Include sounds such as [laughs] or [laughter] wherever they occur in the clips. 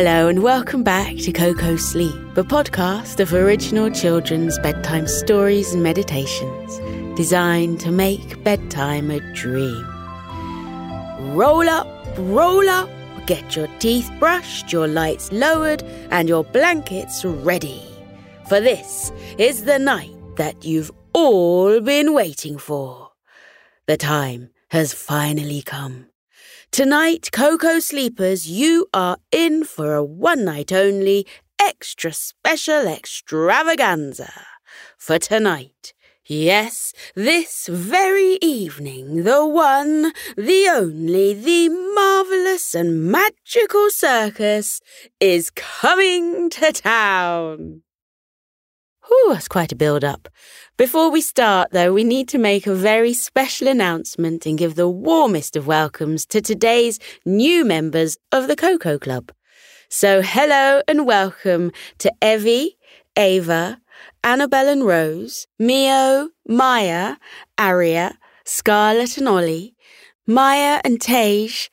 Hello, and welcome back to Coco Sleep, a podcast of original children's bedtime stories and meditations designed to make bedtime a dream. Roll up, roll up, get your teeth brushed, your lights lowered, and your blankets ready. For this is the night that you've all been waiting for. The time has finally come. Tonight, Coco Sleepers, you are in for a one night only extra special extravaganza. For tonight, yes, this very evening, the one, the only, the marvellous and magical circus is coming to town. Whew, that's quite a build up. Before we start, though, we need to make a very special announcement and give the warmest of welcomes to today's new members of the Koko Club. So, hello and welcome to Evie, Ava, Annabelle and Rose, Mio, Maya, Aria, Scarlett and Ollie, Maya and Tage,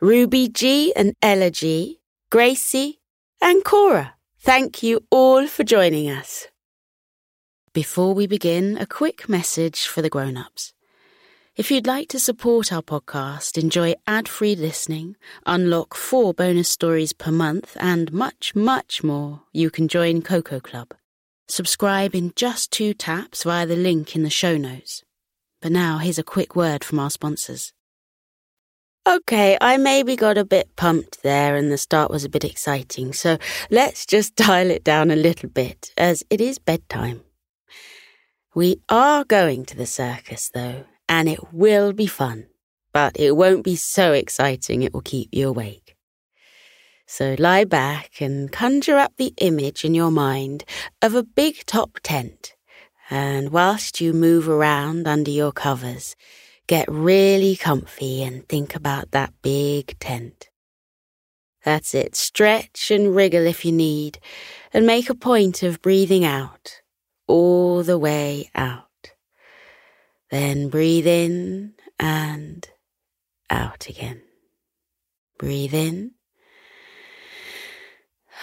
Ruby G and Ella G, Gracie, and Cora. Thank you all for joining us. Before we begin, a quick message for the grown ups. If you'd like to support our podcast, enjoy ad free listening, unlock four bonus stories per month, and much, much more, you can join Koko Club. Subscribe in just two taps via the link in the show notes. But now, here's a quick word from our sponsors. Okay, I maybe got a bit pumped there and the start was a bit exciting, so let's just [laughs] dial it down a little bit, as it is bedtime. We are going to the circus, though, and it will be fun, but it won't be so exciting it will keep you awake. So lie back and conjure up the image in your mind of a big top tent, and whilst you move around under your covers, get really comfy and think about that big tent. That's it. Stretch and wriggle if you need, and make a point of breathing out all the way out. Then breathe in and out again. Breathe in [sighs]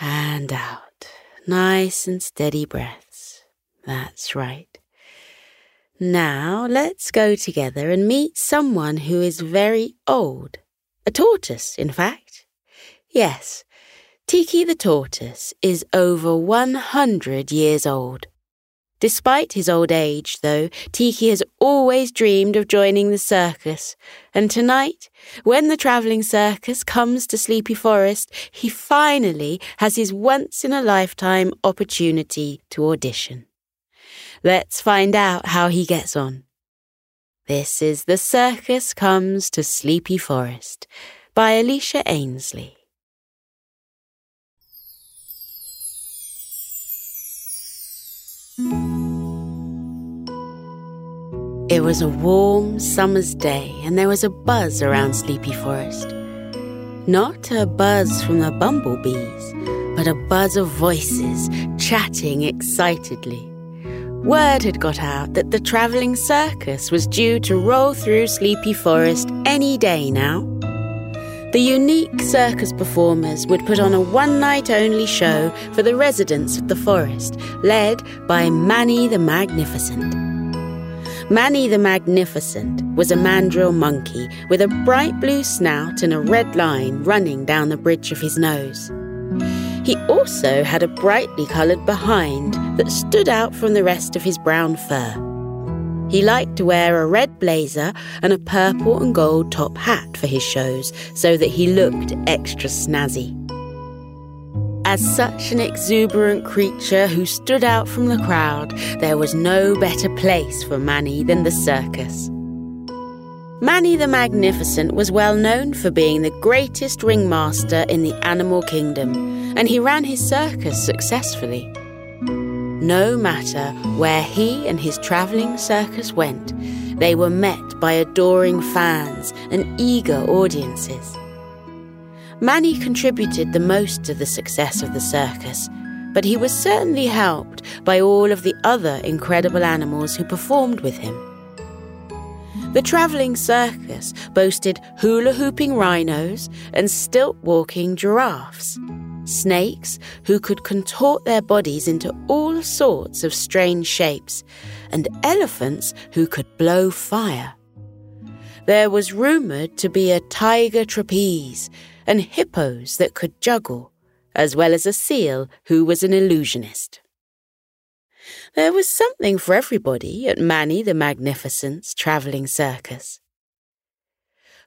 and out. Nice and steady breaths. That's right. Now let's go together and meet someone who is very old. A tortoise, in fact. Yes, Tiki the tortoise is over 100 years old. Despite his old age, though, Tiki has always dreamed of joining the circus, and tonight, when the travelling circus comes to Sleepy Forest, he finally has his once in a lifetime opportunity to audition. Let's find out how he gets on. This is The Circus Comes to Sleepy Forest by Alicia Ainsley. It was a warm summer's day, and there was a buzz around Sleepy Forest. Not a buzz from the bumblebees, but a buzz of voices chatting excitedly. Word had got out that the travelling circus was due to roll through Sleepy Forest any day now. The unique circus performers would put on a one night only show for the residents of the forest, led by Manny the Magnificent. Manny the Magnificent was a mandrill monkey with a bright blue snout and a red line running down the bridge of his nose. He also had a brightly coloured behind that stood out from the rest of his brown fur. He liked to wear a red blazer and a purple and gold top hat for his shows so that he looked extra snazzy. As such an exuberant creature who stood out from the crowd, there was no better place for Manny than the circus. Manny the Magnificent was well known for being the greatest ringmaster in the animal kingdom, and he ran his circus successfully. No matter where he and his travelling circus went, they were met by adoring fans and eager audiences. Manny contributed the most to the success of the circus, but he was certainly helped by all of the other incredible animals who performed with him. The travelling circus boasted hula hooping rhinos and stilt walking giraffes, snakes who could contort their bodies into all sorts of strange shapes, and elephants who could blow fire. There was rumoured to be a tiger trapeze and hippos that could juggle, as well as a seal who was an illusionist. There was something for everybody at Manny the Magnificent's travelling circus.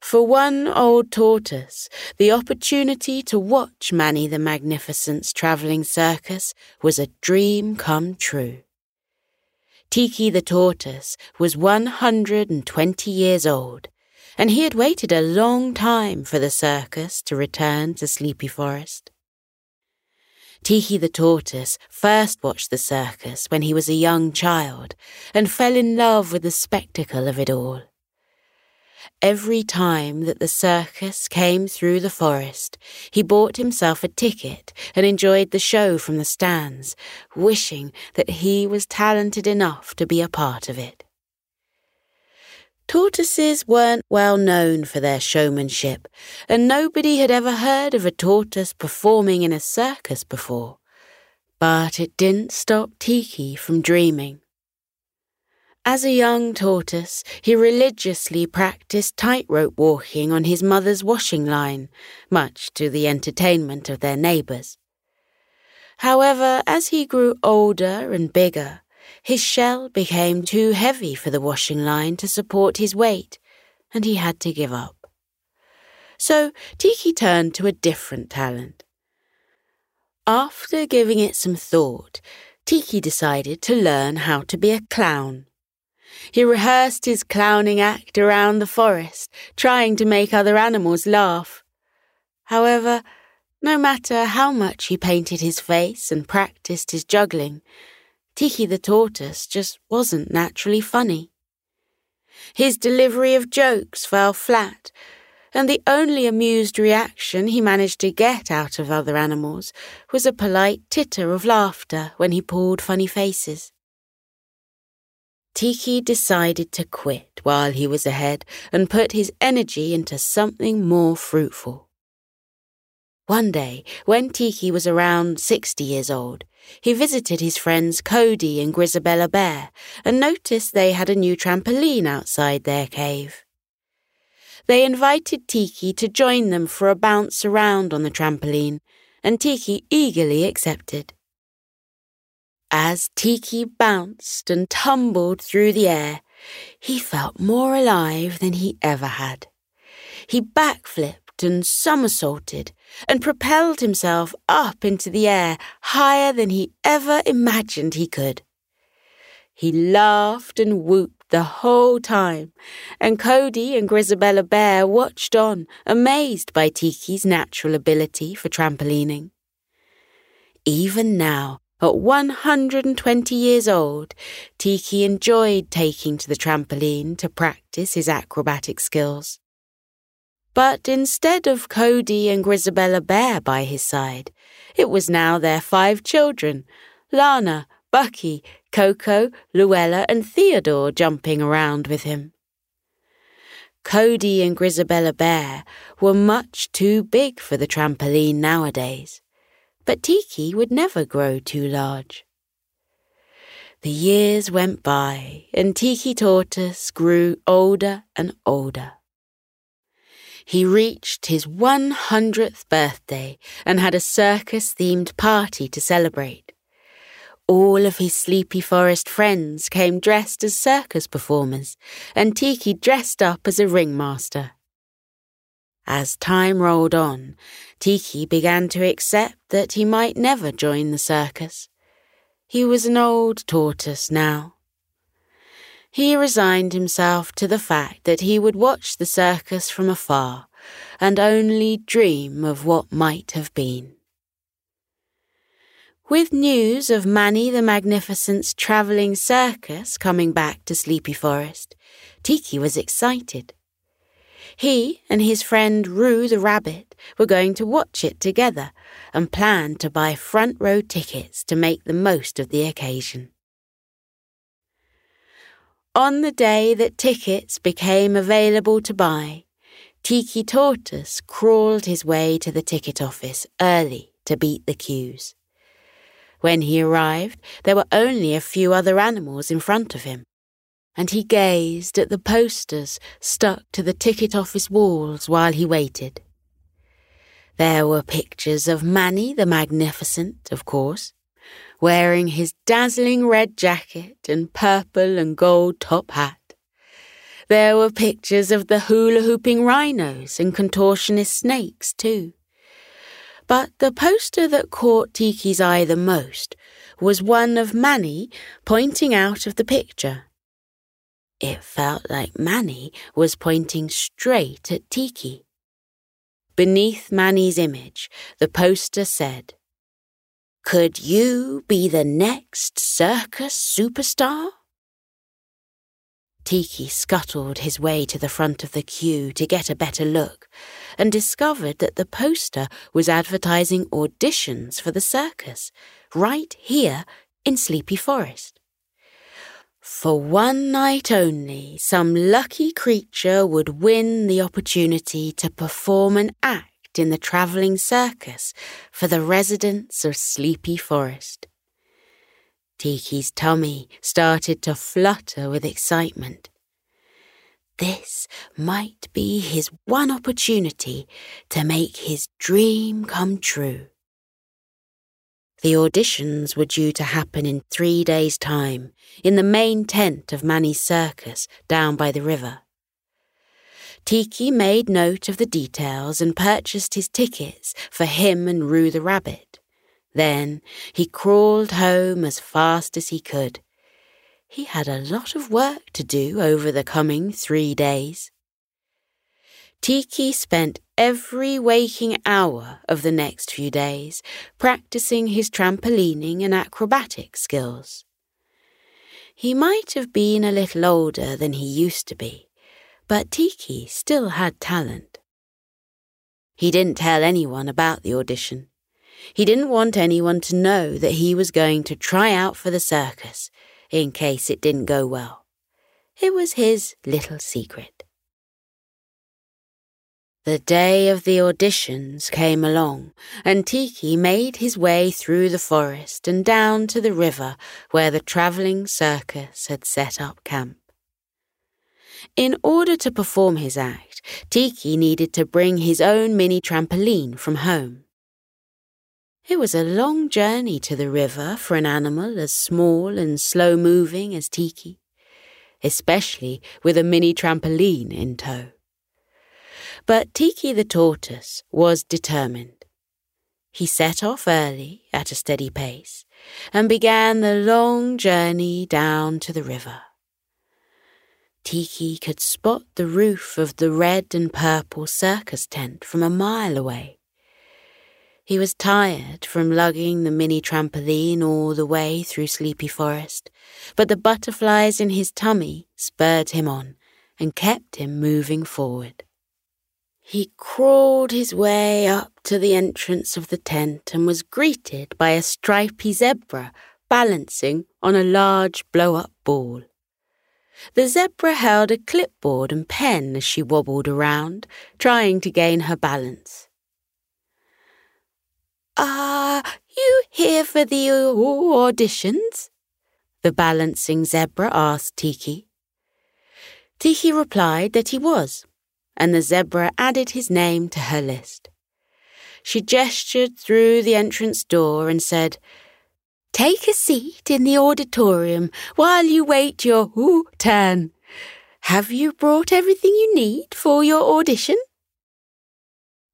For one old tortoise, the opportunity to watch Manny the Magnificent's travelling circus was a dream come true. Tiki the tortoise was 120 years old, and he had waited a long time for the circus to return to Sleepy Forest. Tiki the tortoise first watched the circus when he was a young child and fell in love with the spectacle of it all. Every time that the circus came through the forest, he bought himself a ticket and enjoyed the show from the stands, wishing that he was talented enough to be a part of it. Tortoises weren't well known for their showmanship, and nobody had ever heard of a tortoise performing in a circus before. But it didn't stop Tiki from dreaming. As a young tortoise, he religiously practiced tightrope walking on his mother's washing line, much to the entertainment of their neighbours. However, as he grew older and bigger, his shell became too heavy for the washing line to support his weight, and he had to give up. So Tiki turned to a different talent. After giving it some thought, Tiki decided to learn how to be a clown. He rehearsed his clowning act around the forest, trying to make other animals laugh. However, no matter how much he painted his face and practiced his juggling, Tiki the tortoise just wasn't naturally funny. His delivery of jokes fell flat, and the only amused reaction he managed to get out of other animals was a polite titter of laughter when he pulled funny faces. Tiki decided to quit while he was ahead and put his energy into something more fruitful. One day, when Tiki was around 60 years old, he visited his friends Cody and Grizabella Bear and noticed they had a new trampoline outside their cave. They invited Tiki to join them for a bounce around on the trampoline, and Tiki eagerly accepted. As Tiki bounced and tumbled through the air, he felt more alive than he ever had. He backflipped and somersaulted and propelled himself up into the air higher than he ever imagined he could. He laughed and whooped the whole time, and Cody and Grizabella Bear watched on, amazed by Tiki's natural ability for trampolining. Even now, at 120 years old, Tiki enjoyed taking to the trampoline to practice his acrobatic skills. But instead of Cody and Grizabella Bear by his side, it was now their five children Lana, Bucky, Coco, Luella, and Theodore jumping around with him. Cody and Grizabella Bear were much too big for the trampoline nowadays, but Tiki would never grow too large. The years went by, and Tiki Tortoise grew older and older he reached his 100th birthday and had a circus themed party to celebrate. All of his Sleepy Forest friends came dressed as circus performers, and Tiki dressed up as a ringmaster. As time rolled on, Tiki began to accept that he might never join the circus. He was an old tortoise now he resigned himself to the fact that he would watch the circus from afar and only dream of what might have been. With news of Manny the Magnificent's travelling circus coming back to Sleepy Forest, Tiki was excited. He and his friend Roo the rabbit were going to watch it together and planned to buy front row tickets to make the most of the occasion. On the day that tickets became available to buy, Tiki Tortoise crawled his way to the ticket office early to beat the queues. When he arrived, there were only a few other animals in front of him, and he gazed at the posters stuck to the ticket office walls while he waited. There were pictures of Manny the Magnificent, of course, wearing his dazzling red jacket and purple and gold top hat. There were pictures of the hula hooping rhinos and contortionist snakes, too. But the poster that caught Tiki's eye the most was one of Manny pointing out of the picture. It felt like Manny was pointing straight at Tiki. Beneath Manny's image, the poster said, Could you be the next circus superstar? Tiki scuttled his way to the front of the queue to get a better look and discovered that the poster was advertising auditions for the circus right here in Sleepy Forest. For one night only, some lucky creature would win the opportunity to perform an act in the travelling circus for the residents of Sleepy Forest. Tiki's tummy started to flutter with excitement. This might be his one opportunity to make his dream come true. The auditions were due to happen in three days' time in the main tent of Manny's circus down by the river. Tiki made note of the details and purchased his tickets for him and Roo the rabbit. Then he crawled home as fast as he could. He had a lot of work to do over the coming three days. Tiki spent every waking hour of the next few days practicing his trampolining and acrobatic skills. He might have been a little older than he used to be, but Tiki still had talent. He didn't tell anyone about the audition. He didn't want anyone to know that he was going to try out for the circus in case it didn't go well. It was his little secret. The day of the auditions came along, and Tiki made his way through the forest and down to the river where the travelling circus had set up camp. In order to perform his act, Tiki needed to bring his own mini trampoline from home. It was a long journey to the river for an animal as small and slow moving as Tiki, especially with a mini trampoline in tow. But Tiki the tortoise was determined. He set off early at a steady pace and began the long journey down to the river. Tiki could spot the roof of the red and purple circus tent from a mile away. He was tired from lugging the mini trampoline all the way through Sleepy Forest, but the butterflies in his tummy spurred him on and kept him moving forward. He crawled his way up to the entrance of the tent and was greeted by a stripy zebra balancing on a large blow up ball. The zebra held a clipboard and pen as she wobbled around, trying to gain her balance. Are you here for the auditions? The balancing zebra asked Tiki. Tiki replied that he was, and the zebra added his name to her list. She gestured through the entrance door and said, Take a seat in the auditorium while you wait your turn. Have you brought everything you need for your audition?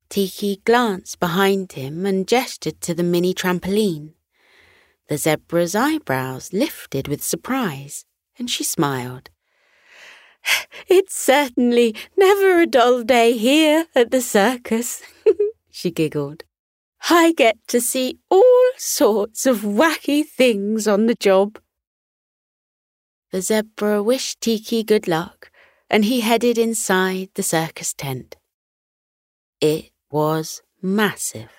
Tiki glanced behind him and gestured to the mini trampoline. The zebra's eyebrows lifted with surprise, and she smiled. It's certainly never a dull day here at the circus, [laughs] she giggled. I get to see all sorts of wacky things on the job. The zebra wished Tiki good luck, and he headed inside the circus tent. It was massive.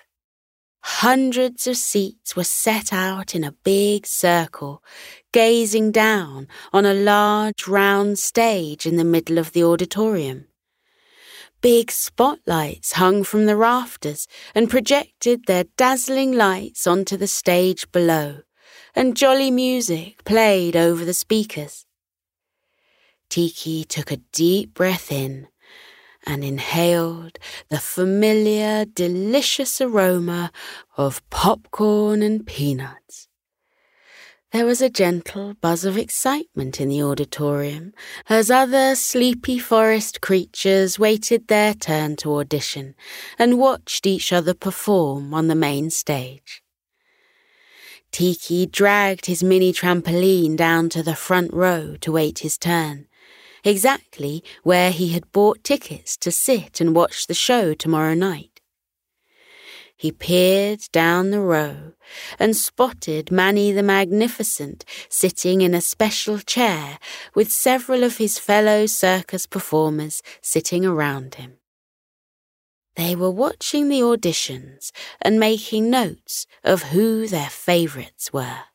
Hundreds of seats were set out in a big circle, gazing down on a large round stage in the middle of the auditorium. Big spotlights hung from the rafters and projected their dazzling lights onto the stage below, and jolly music played over the speakers. Tiki took a deep breath in and inhaled the familiar, delicious aroma of popcorn and peanuts. There was a gentle buzz of excitement in the auditorium as other sleepy forest creatures waited their turn to audition and watched each other perform on the main stage. Tiki dragged his mini trampoline down to the front row to wait his turn, exactly where he had bought tickets to sit and watch the show tomorrow night. He peered down the row and spotted Manny the Magnificent sitting in a special chair with several of his fellow circus performers sitting around him. They were watching the auditions and making notes of who their favourites were.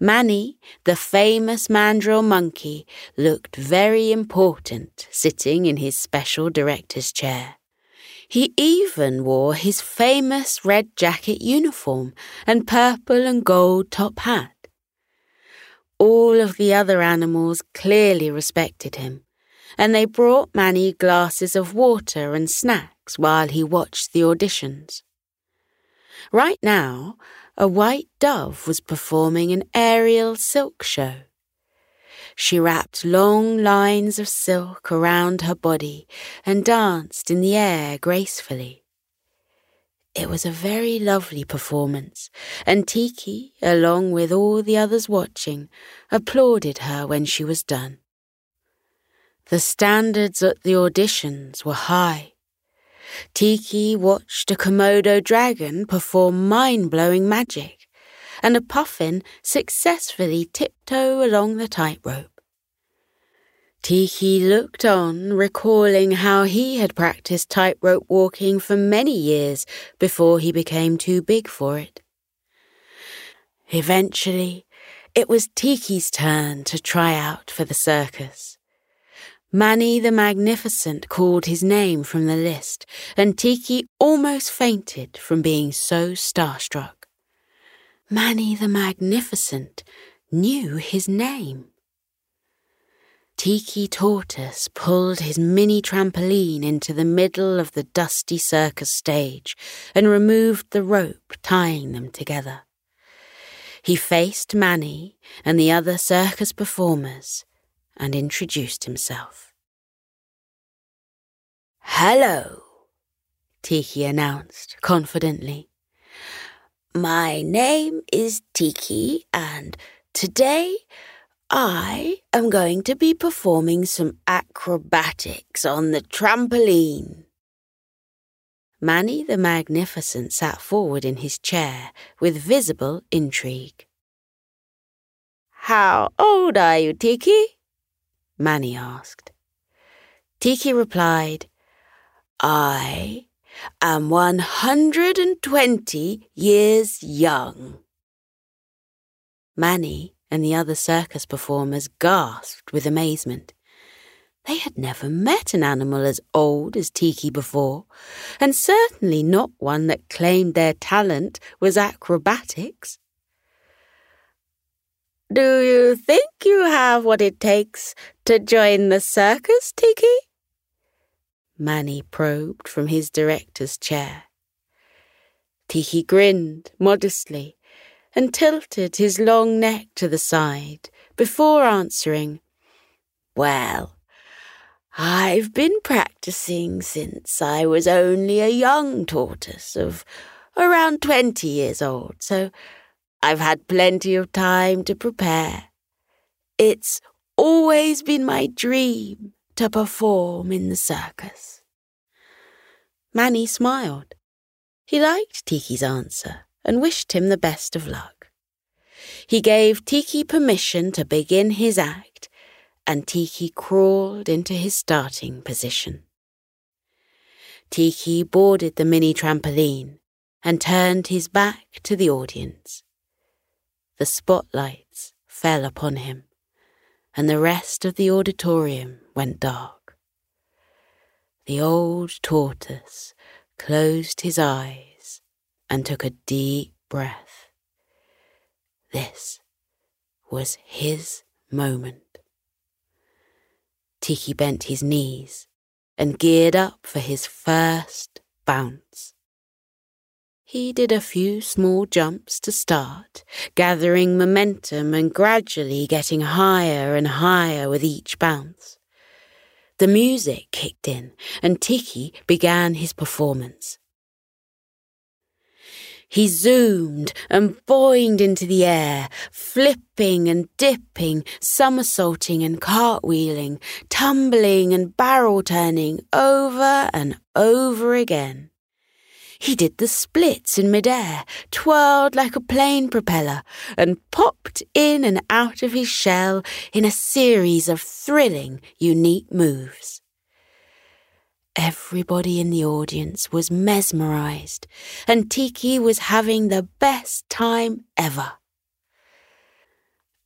Manny, the famous mandrill monkey, looked very important sitting in his special director's chair. He even wore his famous red jacket uniform and purple and gold top hat. All of the other animals clearly respected him, and they brought Manny glasses of water and snacks while he watched the auditions. Right now, a white dove was performing an aerial silk show. She wrapped long lines of silk around her body and danced in the air gracefully. It was a very lovely performance, and Tiki, along with all the others watching, applauded her when she was done. The standards at the auditions were high, Tiki watched a Komodo dragon perform mind blowing magic, and a puffin successfully tiptoe along the tightrope. Tiki looked on, recalling how he had practiced tightrope walking for many years before he became too big for it. Eventually, it was Tiki's turn to try out for the circus. Manny the Magnificent called his name from the list, and Tiki almost fainted from being so starstruck. Manny the Magnificent knew his name. Tiki Tortoise pulled his mini trampoline into the middle of the dusty circus stage and removed the rope tying them together. He faced Manny and the other circus performers and introduced himself. Hello, Tiki announced confidently. My name is Tiki, and today I am going to be performing some acrobatics on the trampoline. Manny the Magnificent sat forward in his chair with visible intrigue. How old are you, Tiki? Manny asked. Tiki replied, I am 120 years young. Manny and the other circus performers gasped with amazement. They had never met an animal as old as Tiki before, and certainly not one that claimed their talent was acrobatics. Do you think you have what it takes to join the circus, Tiki? Manny probed from his director's chair. Tiki grinned modestly and tilted his long neck to the side before answering, Well, I've been practicing since I was only a young tortoise of around twenty years old, so I've had plenty of time to prepare. It's always been my dream to perform in the circus. Manny smiled. He liked Tiki's answer and wished him the best of luck. He gave Tiki permission to begin his act, and Tiki crawled into his starting position. Tiki boarded the mini trampoline and turned his back to the audience. The spotlights fell upon him, and the rest of the auditorium went dark. The old tortoise closed his eyes and took a deep breath. This was his moment. Tiki bent his knees and geared up for his first bounce. He did a few small jumps to start, gathering momentum and gradually getting higher and higher with each bounce. The music kicked in and Tiki began his performance. He zoomed and boinged into the air, flipping and dipping, somersaulting and cartwheeling, tumbling and barrel turning over and over again. He did the splits in midair, twirled like a plane propeller, and popped in and out of his shell in a series of thrilling, unique moves. Everybody in the audience was mesmerized, and Tiki was having the best time ever.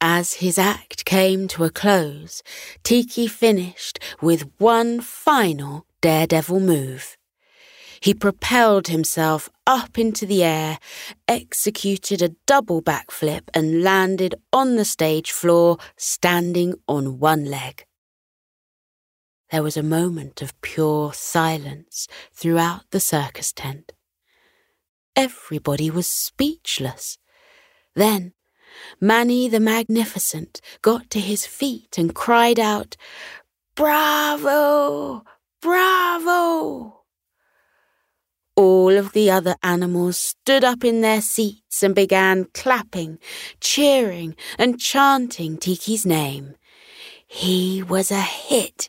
As his act came to a close, Tiki finished with one final daredevil move. He propelled himself up into the air, executed a double backflip, and landed on the stage floor, standing on one leg. There was a moment of pure silence throughout the circus tent. Everybody was speechless. Then, Manny the Magnificent got to his feet and cried out, Bravo! Bravo! All of the other animals stood up in their seats and began clapping, cheering, and chanting Tiki's name. He was a hit.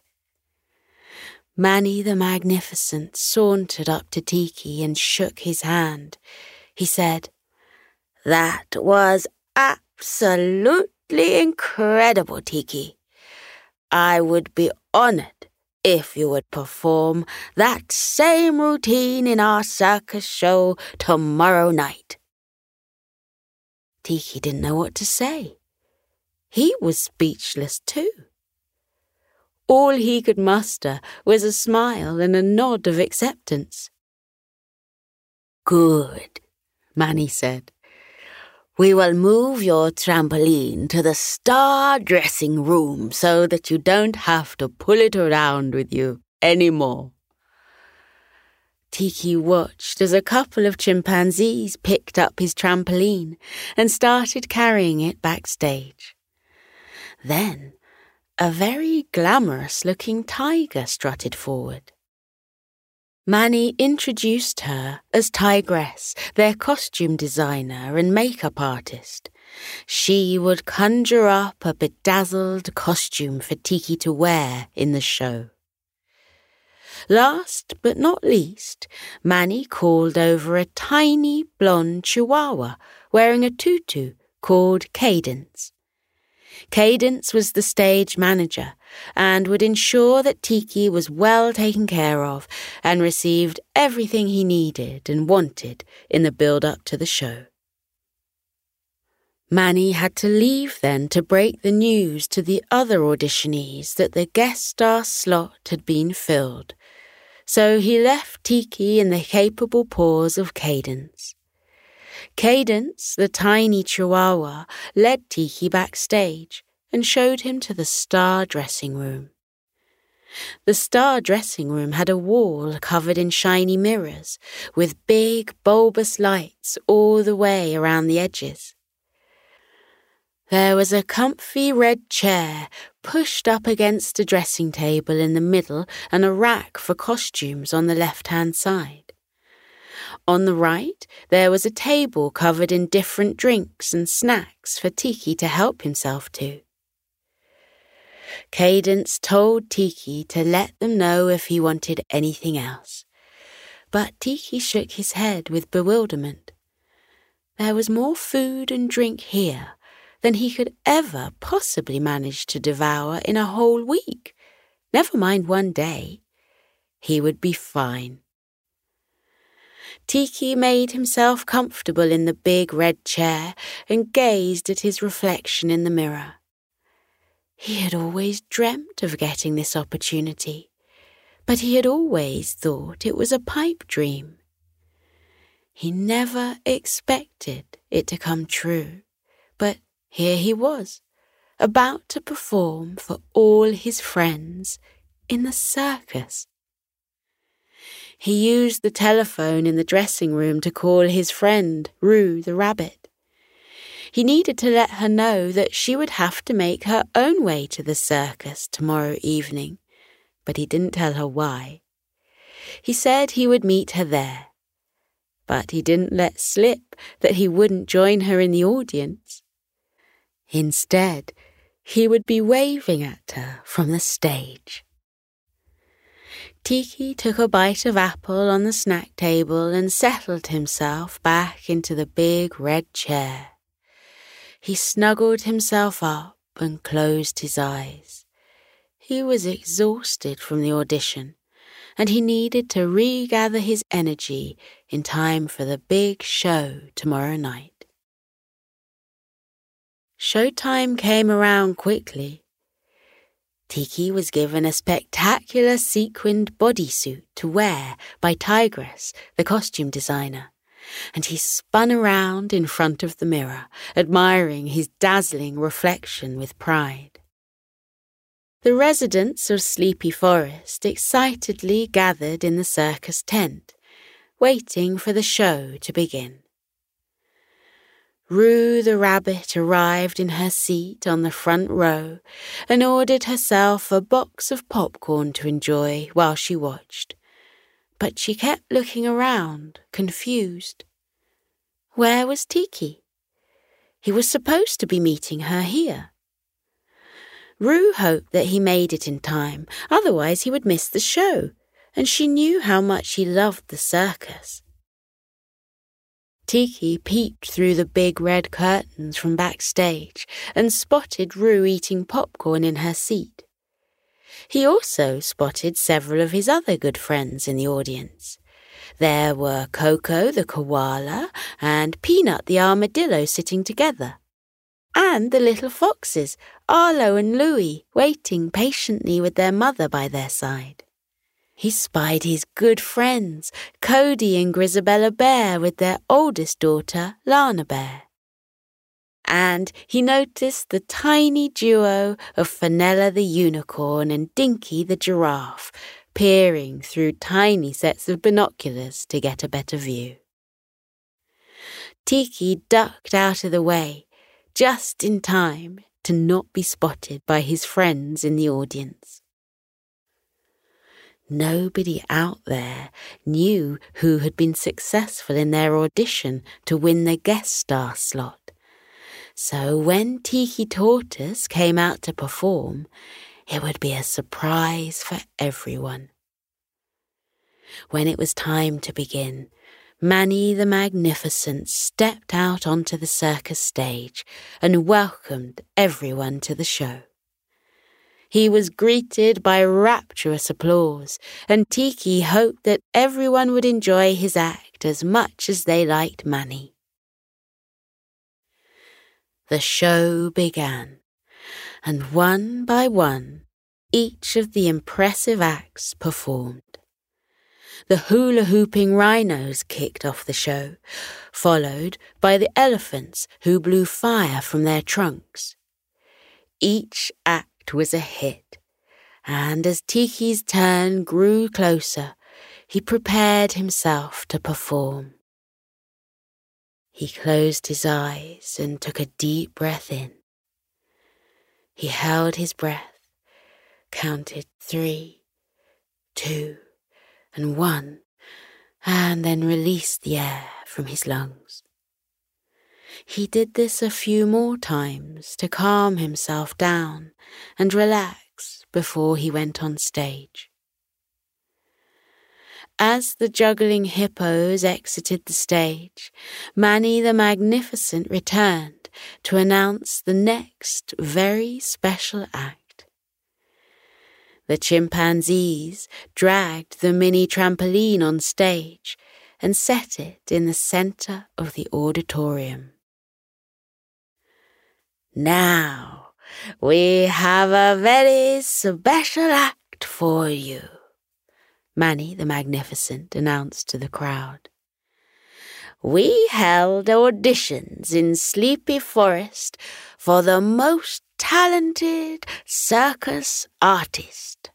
Manny the Magnificent sauntered up to Tiki and shook his hand. He said, That was absolutely incredible, Tiki. I would be honored if you would perform that same routine in our circus show tomorrow night. Tiki didn't know what to say. He was speechless too. All he could muster was a smile and a nod of acceptance. Good, Manny said. We will move your trampoline to the star dressing room so that you don't have to pull it around with you anymore. Tiki watched as a couple of chimpanzees picked up his trampoline and started carrying it backstage. Then a very glamorous looking tiger strutted forward. Manny introduced her as Tigress, their costume designer and makeup artist. She would conjure up a bedazzled costume for Tiki to wear in the show. Last but not least, Manny called over a tiny blonde chihuahua wearing a tutu called Cadence. Cadence was the stage manager and would ensure that Tiki was well taken care of and received everything he needed and wanted in the build up to the show. Manny had to leave then to break the news to the other auditionees that the guest star slot had been filled, so he left Tiki in the capable paws of Cadence. Cadence, the tiny chihuahua, led Tiki backstage and showed him to the star dressing room. The star dressing room had a wall covered in shiny mirrors, with big bulbous lights all the way around the edges. There was a comfy red chair pushed up against a dressing table in the middle and a rack for costumes on the left hand side. On the right, there was a table covered in different drinks and snacks for Tiki to help himself to. Cadence told Tiki to let them know if he wanted anything else, but Tiki shook his head with bewilderment. There was more food and drink here than he could ever possibly manage to devour in a whole week, never mind one day. He would be fine. Tiki made himself comfortable in the big red chair and gazed at his reflection in the mirror. He had always dreamt of getting this opportunity, but he had always thought it was a pipe dream. He never expected it to come true, but here he was, about to perform for all his friends in the circus. He used the telephone in the dressing room to call his friend, Roo the rabbit. He needed to let her know that she would have to make her own way to the circus tomorrow evening, but he didn't tell her why. He said he would meet her there, but he didn't let slip that he wouldn't join her in the audience. Instead, he would be waving at her from the stage. Tiki took a bite of apple on the snack table and settled himself back into the big red chair. He snuggled himself up and closed his eyes. He was exhausted from the audition, and he needed to regather his energy in time for the big show tomorrow night. Showtime came around quickly Tiki was given a spectacular sequined bodysuit to wear by Tigress, the costume designer, and he spun around in front of the mirror, admiring his dazzling reflection with pride. The residents of Sleepy Forest excitedly gathered in the circus tent, waiting for the show to begin. Roo the rabbit arrived in her seat on the front row and ordered herself a box of popcorn to enjoy while she watched. But she kept looking around, confused. Where was Tiki? He was supposed to be meeting her here. Roo hoped that he made it in time, otherwise he would miss the show, and she knew how much he loved the circus. Tiki peeped through the big red curtains from backstage and spotted Roo eating popcorn in her seat. He also spotted several of his other good friends in the audience. There were Coco the koala and Peanut the armadillo sitting together. And the little foxes, Arlo and Louie, waiting patiently with their mother by their side. He spied his good friends, Cody and Grizabella Bear, with their oldest daughter, Lana Bear. And he noticed the tiny duo of Fenella the unicorn and Dinky the giraffe, peering through tiny sets of binoculars to get a better view. Tiki ducked out of the way, just in time to not be spotted by his friends in the audience. Nobody out there knew who had been successful in their audition to win the guest star slot. So when Tiki Tortoise came out to perform, it would be a surprise for everyone. When it was time to begin, Manny the Magnificent stepped out onto the circus stage and welcomed everyone to the show. He was greeted by rapturous applause, and Tiki hoped that everyone would enjoy his act as much as they liked Manny. The show began, and one by one, each of the impressive acts performed. The hula hooping rhinos kicked off the show, followed by the elephants who blew fire from their trunks. Each act act was a hit, and as Tiki's turn grew closer, he prepared himself to perform. He closed his eyes and took a deep breath in. He held his breath, counted three, two, and one, and then released the air from his lungs. He did this a few more times to calm himself down and relax before he went on stage. As the juggling hippos exited the stage, Manny the Magnificent returned to announce the next very special act. The chimpanzees dragged the mini trampoline on stage and set it in the center of the auditorium. Now, we have a very special act for you, Manny the Magnificent announced to the crowd. We held auditions in Sleepy Forest for the most talented circus artist.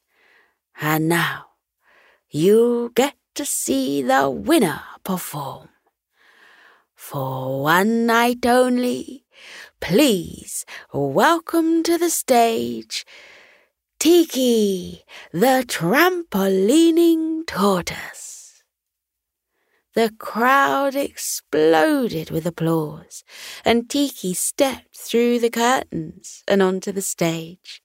And now you get to see the winner perform. For one night only, please welcome to the stage Tiki, the trampolining tortoise. The crowd exploded with applause, and Tiki stepped through the curtains and onto the stage.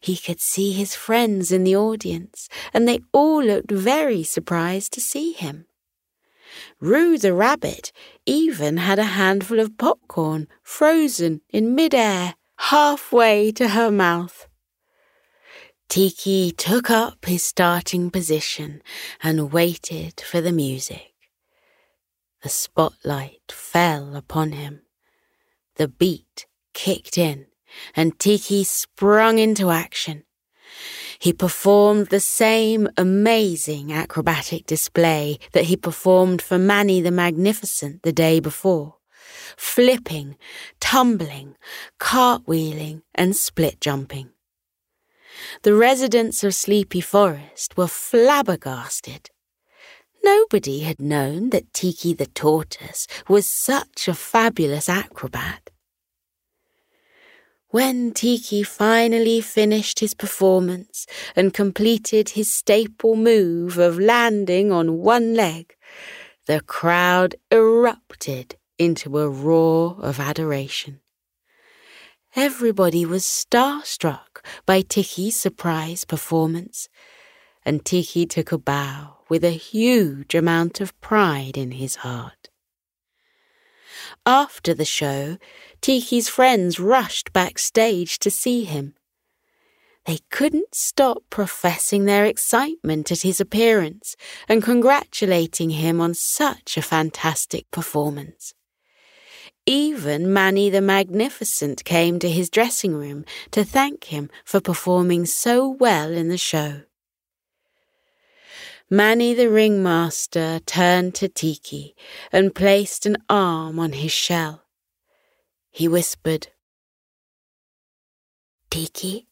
He could see his friends in the audience, and they all looked very surprised to see him. Roo the rabbit even had a handful of popcorn frozen in midair, halfway to her mouth. Tiki took up his starting position and waited for the music. The spotlight fell upon him. The beat kicked in and Tiki sprung into action. He performed the same amazing acrobatic display that he performed for Manny the Magnificent the day before, flipping, tumbling, cartwheeling, and split jumping. The residents of Sleepy Forest were flabbergasted. Nobody had known that Tiki the tortoise was such a fabulous acrobat. When Tiki finally finished his performance and completed his staple move of landing on one leg, the crowd erupted into a roar of adoration. Everybody was starstruck by Tiki's surprise performance, and Tiki took a bow with a huge amount of pride in his heart. After the show, Tiki's friends rushed backstage to see him. They couldn't stop professing their excitement at his appearance and congratulating him on such a fantastic performance. Even Manny the Magnificent came to his dressing room to thank him for performing so well in the show. Manny the ringmaster turned to Tiki and placed an arm on his shell. He whispered, Tiki,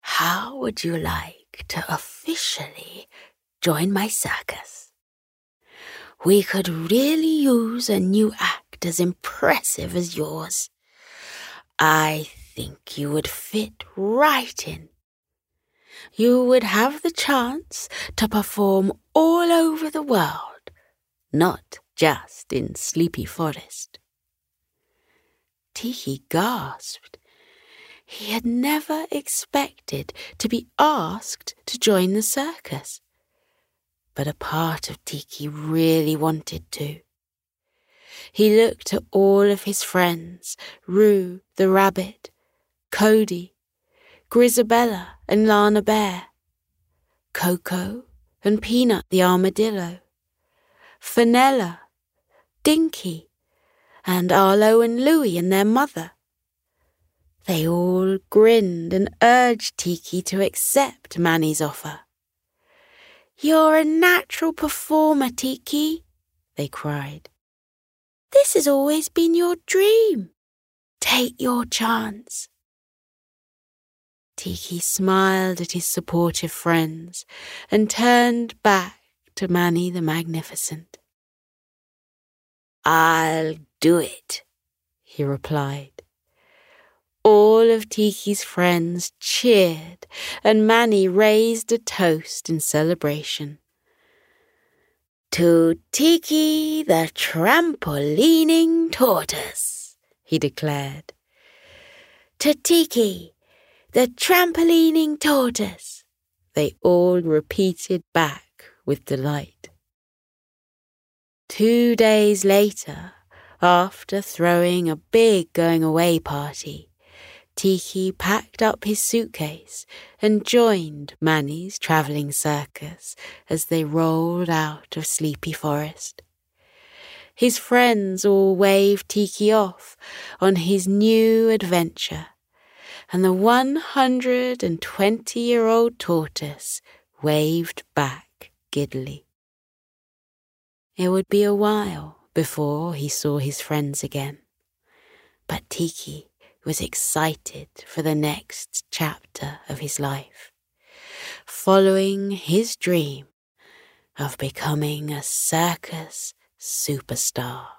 how would you like to officially join my circus? We could really use a new act as impressive as yours. I think you would fit right in you would have the chance to perform all over the world, not just in Sleepy Forest. Tiki gasped. He had never expected to be asked to join the circus. But a part of Tiki really wanted to. He looked at all of his friends Roo the rabbit, Cody, Grizabella and Lana Bear, Coco and Peanut the armadillo, Fenella, Dinky, and Arlo and Louie and their mother. They all grinned and urged Tiki to accept Manny's offer. You're a natural performer, Tiki, they cried. This has always been your dream. Take your chance. Tiki smiled at his supportive friends and turned back to Manny the Magnificent. I'll do it, he replied. All of Tiki's friends cheered, and Manny raised a toast in celebration. To Tiki the trampolining tortoise, he declared. To Tiki, the trampolining tortoise, they all repeated back with delight. Two days later, after throwing a big going away party, Tiki packed up his suitcase and joined Manny's travelling circus as they rolled out of Sleepy Forest. His friends all waved Tiki off on his new adventure, and the 120 year old tortoise waved back giddily. It would be a while before he saw his friends again, but Tiki was excited for the next chapter of his life, following his dream of becoming a circus superstar.